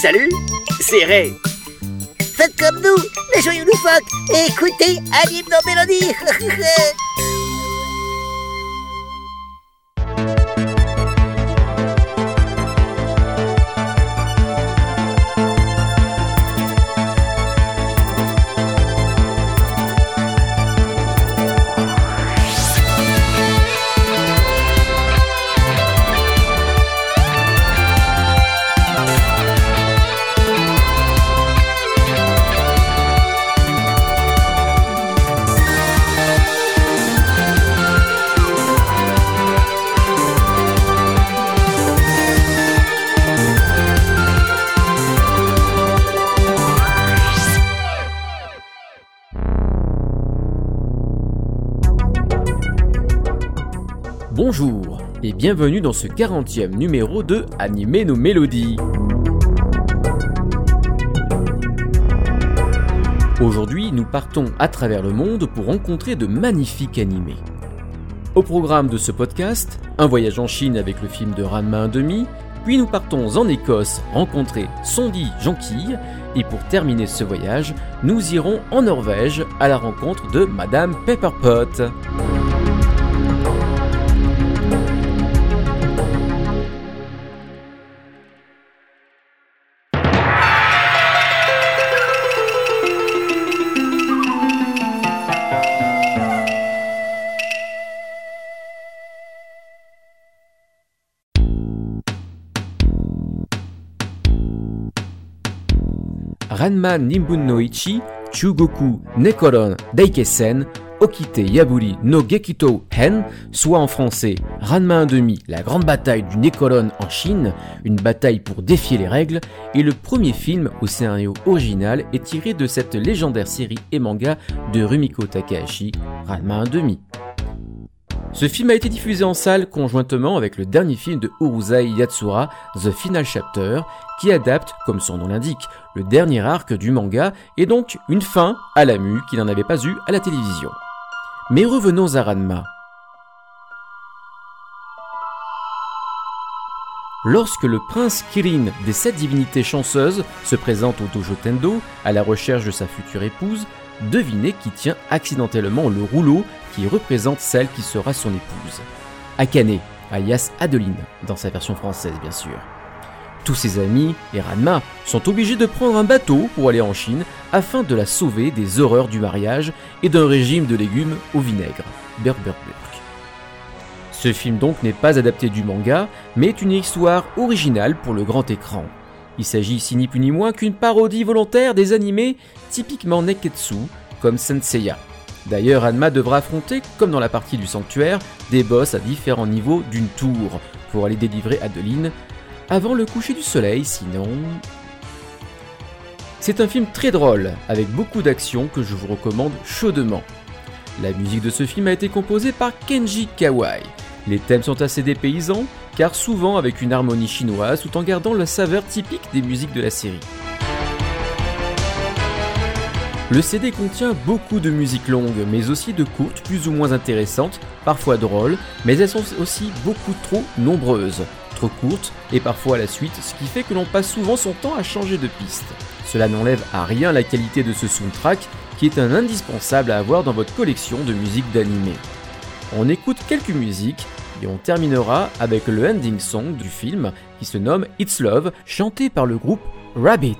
Salut, c'est Ray. Faites comme nous, les joyeux loufoques, et écoutez Anime dans Mélodie. bienvenue dans ce 40e numéro de Animer nos mélodies. Aujourd'hui, nous partons à travers le monde pour rencontrer de magnifiques animés. Au programme de ce podcast, un voyage en Chine avec le film de Ranma 1,5, puis nous partons en Écosse rencontrer Sondi Jonquille, et pour terminer ce voyage, nous irons en Norvège à la rencontre de Madame Pepperpot. Ranma Nimbun no Ichi, Chugoku Nekoron Daikesen, Okite Yaburi no Gekito Hen, soit en français Ranma 1,5, la grande bataille du Nekoron en Chine, une bataille pour défier les règles, est le premier film au scénario original et tiré de cette légendaire série et manga de Rumiko Takahashi, Ranma 1,5. Ce film a été diffusé en salle conjointement avec le dernier film de Urusei Yatsura, The Final Chapter, qui adapte, comme son nom l'indique, le dernier arc du manga et donc une fin à la mue qu'il n'en avait pas eu à la télévision. Mais revenons à Ranma. Lorsque le prince Kirin des sept divinités chanceuses se présente au dojo Tendo à la recherche de sa future épouse, devinez qui tient accidentellement le rouleau qui représente celle qui sera son épouse. Akane, alias Adeline, dans sa version française bien sûr. Tous ses amis et Ranma sont obligés de prendre un bateau pour aller en Chine afin de la sauver des horreurs du mariage et d'un régime de légumes au vinaigre. Burk, burk. Ce film donc n'est pas adapté du manga, mais est une histoire originale pour le grand écran. Il s'agit ici ni plus ni moins qu'une parodie volontaire des animés typiquement Neketsu, comme Senseiya. D'ailleurs, Anma devra affronter, comme dans la partie du sanctuaire, des boss à différents niveaux d'une tour pour aller délivrer Adeline avant le coucher du soleil, sinon... C'est un film très drôle, avec beaucoup d'action que je vous recommande chaudement. La musique de ce film a été composée par Kenji Kawai. Les thèmes sont assez dépaysants, car souvent avec une harmonie chinoise tout en gardant la saveur typique des musiques de la série. Le CD contient beaucoup de musiques longues, mais aussi de courtes, plus ou moins intéressantes, parfois drôles, mais elles sont aussi beaucoup trop nombreuses, trop courtes et parfois à la suite, ce qui fait que l'on passe souvent son temps à changer de piste. Cela n'enlève à rien la qualité de ce soundtrack, qui est un indispensable à avoir dans votre collection de musique d'animé. On écoute quelques musiques et on terminera avec le ending song du film qui se nomme It's Love, chanté par le groupe Rabbit.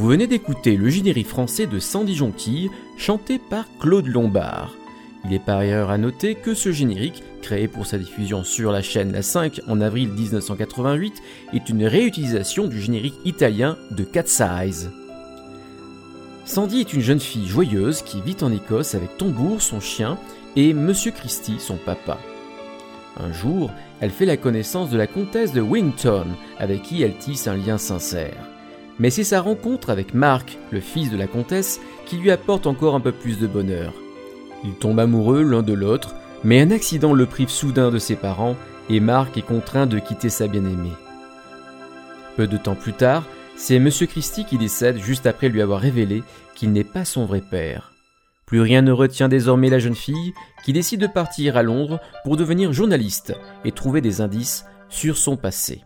Venez d'écouter le générique français de Sandy Jonquille, chanté par Claude Lombard. Il est par ailleurs à noter que ce générique, créé pour sa diffusion sur la chaîne La 5 en avril 1988, est une réutilisation du générique italien de Cat's Eyes. Sandy est une jeune fille joyeuse qui vit en Écosse avec Tombour, son chien, et Monsieur Christie, son papa. Un jour, elle fait la connaissance de la comtesse de Wington, avec qui elle tisse un lien sincère. Mais c'est sa rencontre avec Mark, le fils de la comtesse, qui lui apporte encore un peu plus de bonheur. Ils tombent amoureux l'un de l'autre, mais un accident le prive soudain de ses parents et Mark est contraint de quitter sa bien-aimée. Peu de temps plus tard, c'est M. Christie qui décède juste après lui avoir révélé qu'il n'est pas son vrai père. Plus rien ne retient désormais la jeune fille qui décide de partir à Londres pour devenir journaliste et trouver des indices sur son passé.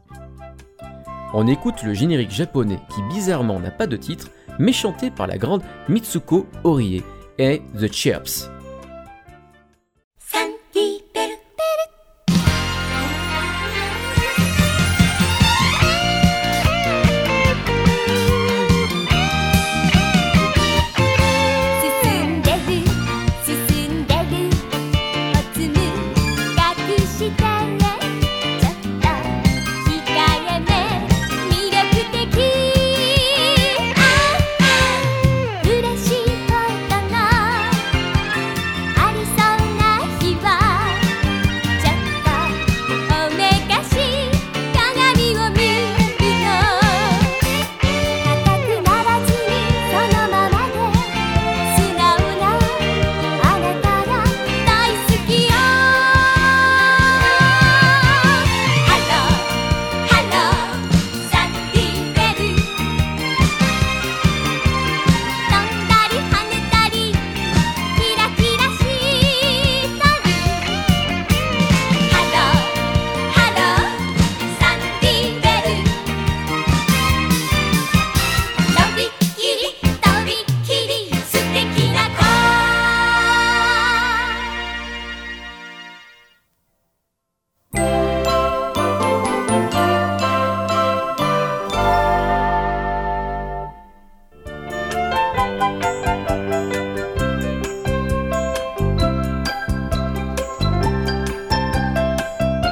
On écoute le générique japonais qui bizarrement n'a pas de titre, mais chanté par la grande Mitsuko Orie et The Chirps.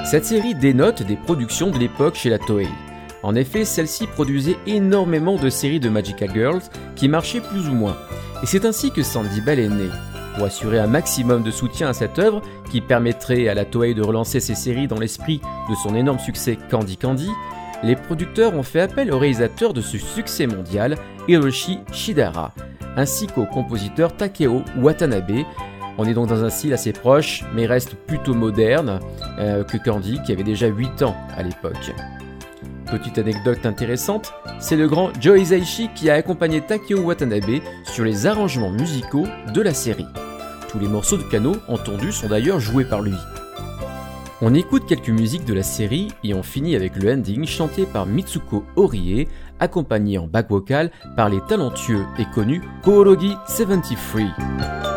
Cette série dénote des productions de l'époque chez la Toei. En effet, celle-ci produisait énormément de séries de Magical Girls qui marchaient plus ou moins. Et c'est ainsi que Sandy Bell est née. Pour assurer un maximum de soutien à cette œuvre, qui permettrait à la Toei de relancer ses séries dans l'esprit de son énorme succès Candy Candy, les producteurs ont fait appel au réalisateur de ce succès mondial, Hiroshi Shidara, ainsi qu'au compositeur Takeo Watanabe, on est donc dans un style assez proche, mais reste plutôt moderne euh, que Candy, qui avait déjà 8 ans à l'époque. Petite anecdote intéressante, c'est le grand Joe Hisaishi qui a accompagné Takeo Watanabe sur les arrangements musicaux de la série. Tous les morceaux de piano entendus sont d'ailleurs joués par lui. On écoute quelques musiques de la série et on finit avec le ending chanté par Mitsuko Orie, accompagné en back vocal par les talentueux et connus Korogi 73.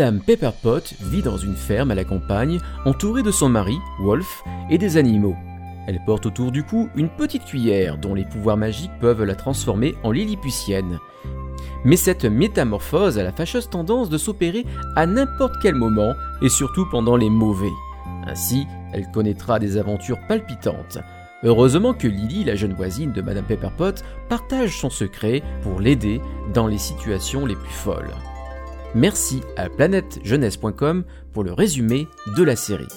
Madame Pepperpot vit dans une ferme à la campagne, entourée de son mari, Wolf, et des animaux. Elle porte autour du cou une petite cuillère dont les pouvoirs magiques peuvent la transformer en lilliputienne. Mais cette métamorphose a la fâcheuse tendance de s'opérer à n'importe quel moment, et surtout pendant les mauvais. Ainsi, elle connaîtra des aventures palpitantes. Heureusement que Lily, la jeune voisine de Madame Pepperpot, partage son secret pour l'aider dans les situations les plus folles. Merci à planètejeunesse.com pour le résumé de la série.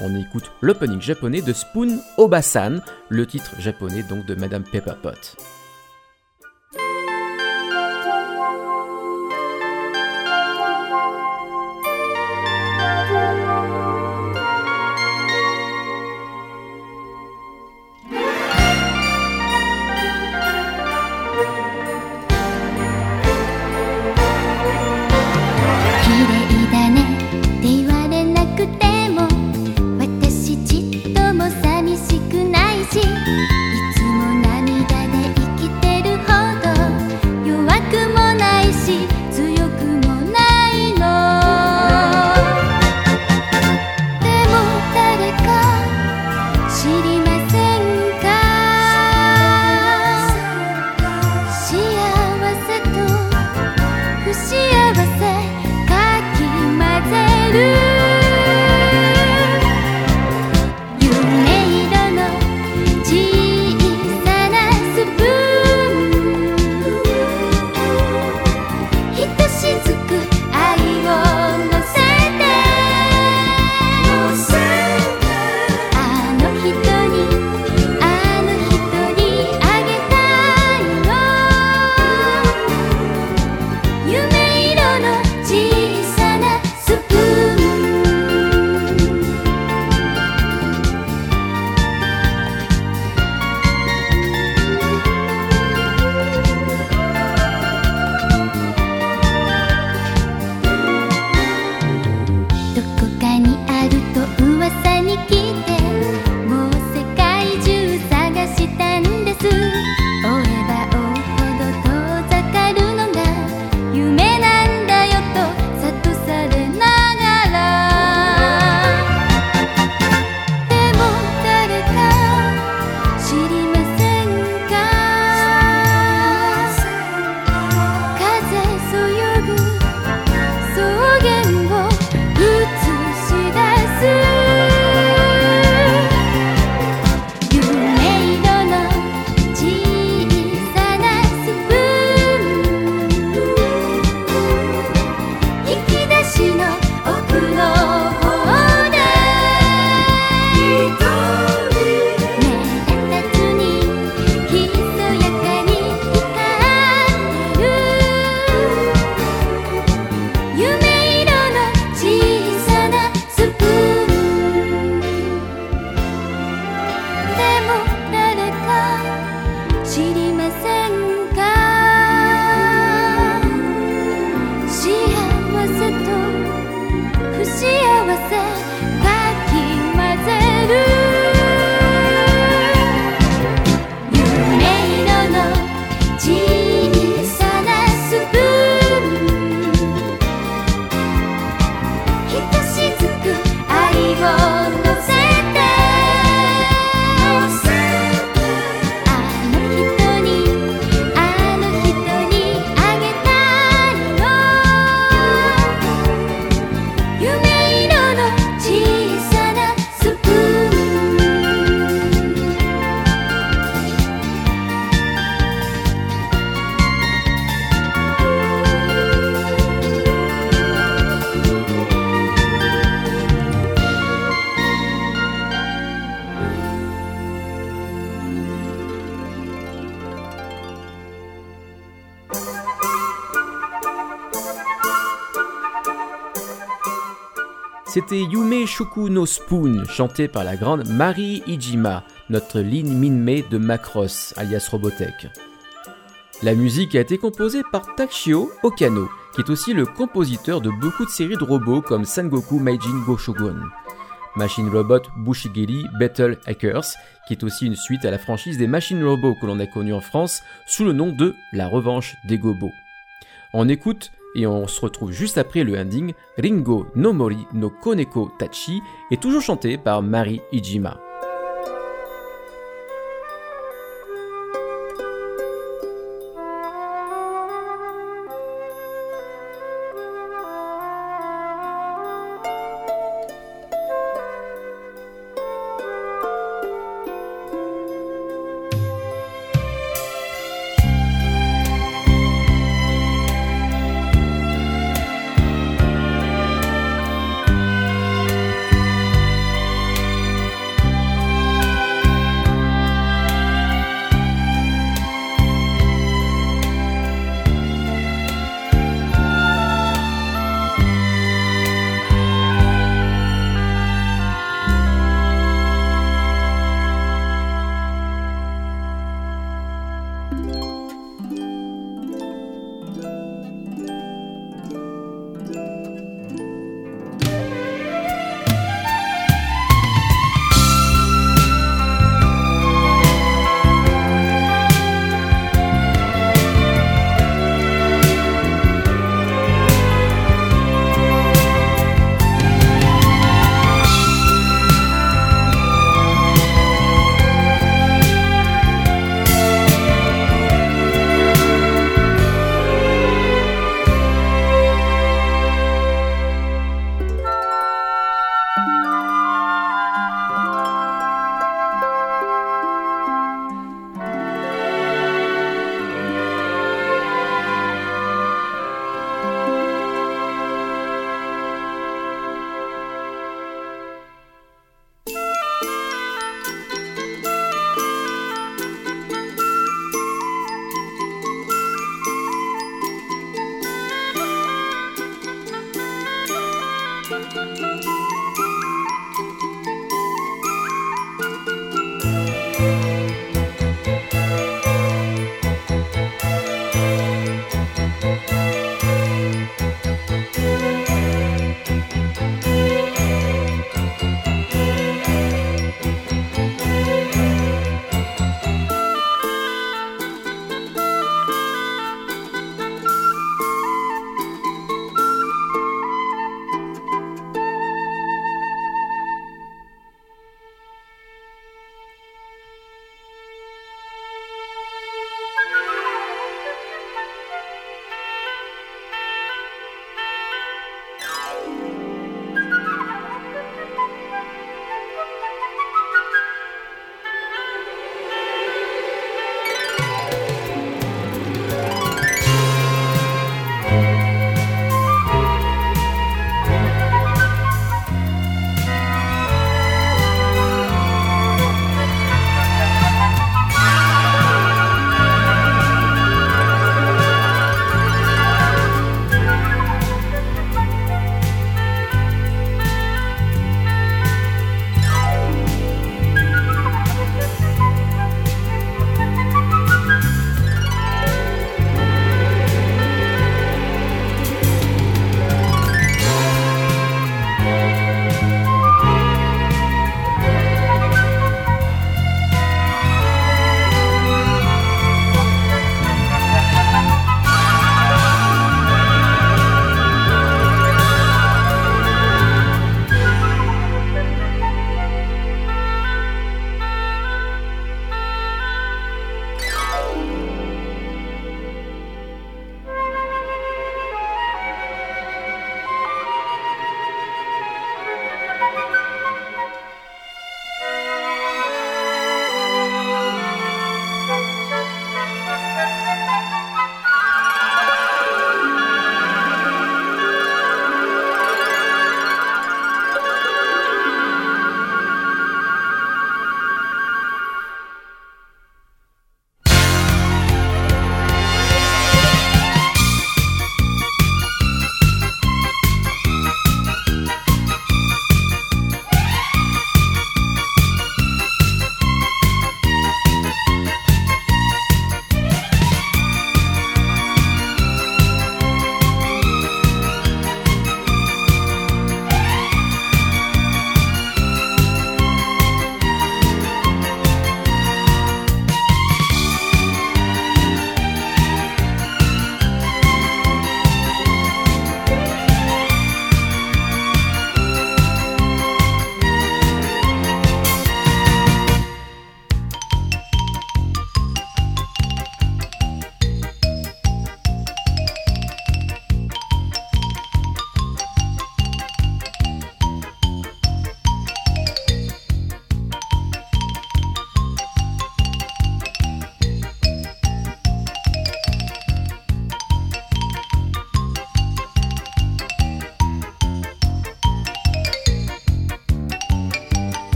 On écoute l'opening japonais de Spoon Obasan, le titre japonais donc de Madame Pepperpot. C'était Yume Shuku no Spoon, chanté par la grande Mari Ijima, notre Lin Minmei de Macross, alias Robotech. La musique a été composée par Takshio Okano, qui est aussi le compositeur de beaucoup de séries de robots comme Sangoku Meijin Go Shogun, Machine Robot Bushigiri Battle Hackers, qui est aussi une suite à la franchise des Machine Robots que l'on a connue en France sous le nom de La Revanche des Gobos. On écoute et on se retrouve juste après le ending Ringo no Mori no Koneko Tachi est toujours chanté par Mari Ijima.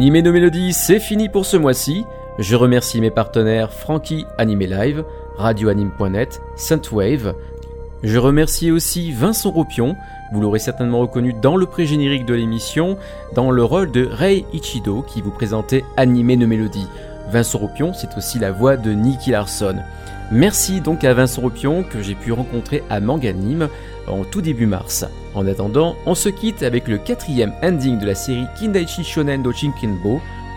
Animé nos mélodies, c'est fini pour ce mois-ci. Je remercie mes partenaires Frankie Animé Live, radioanime.net, Wave. Je remercie aussi Vincent Ropion, vous l'aurez certainement reconnu dans le pré-générique de l'émission, dans le rôle de Rei Ichido qui vous présentait Animé nos mélodies. Vincent Ropion, c'est aussi la voix de Nicky Larson. Merci donc à Vincent Ropion que j'ai pu rencontrer à Manganime en tout début mars. En attendant, on se quitte avec le quatrième ending de la série Kindaichi Shonen do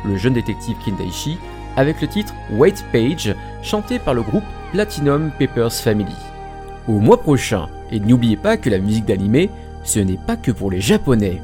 le jeune détective Kindaichi, avec le titre White Page, chanté par le groupe Platinum Papers Family. Au mois prochain, et n'oubliez pas que la musique d'animé, ce n'est pas que pour les japonais.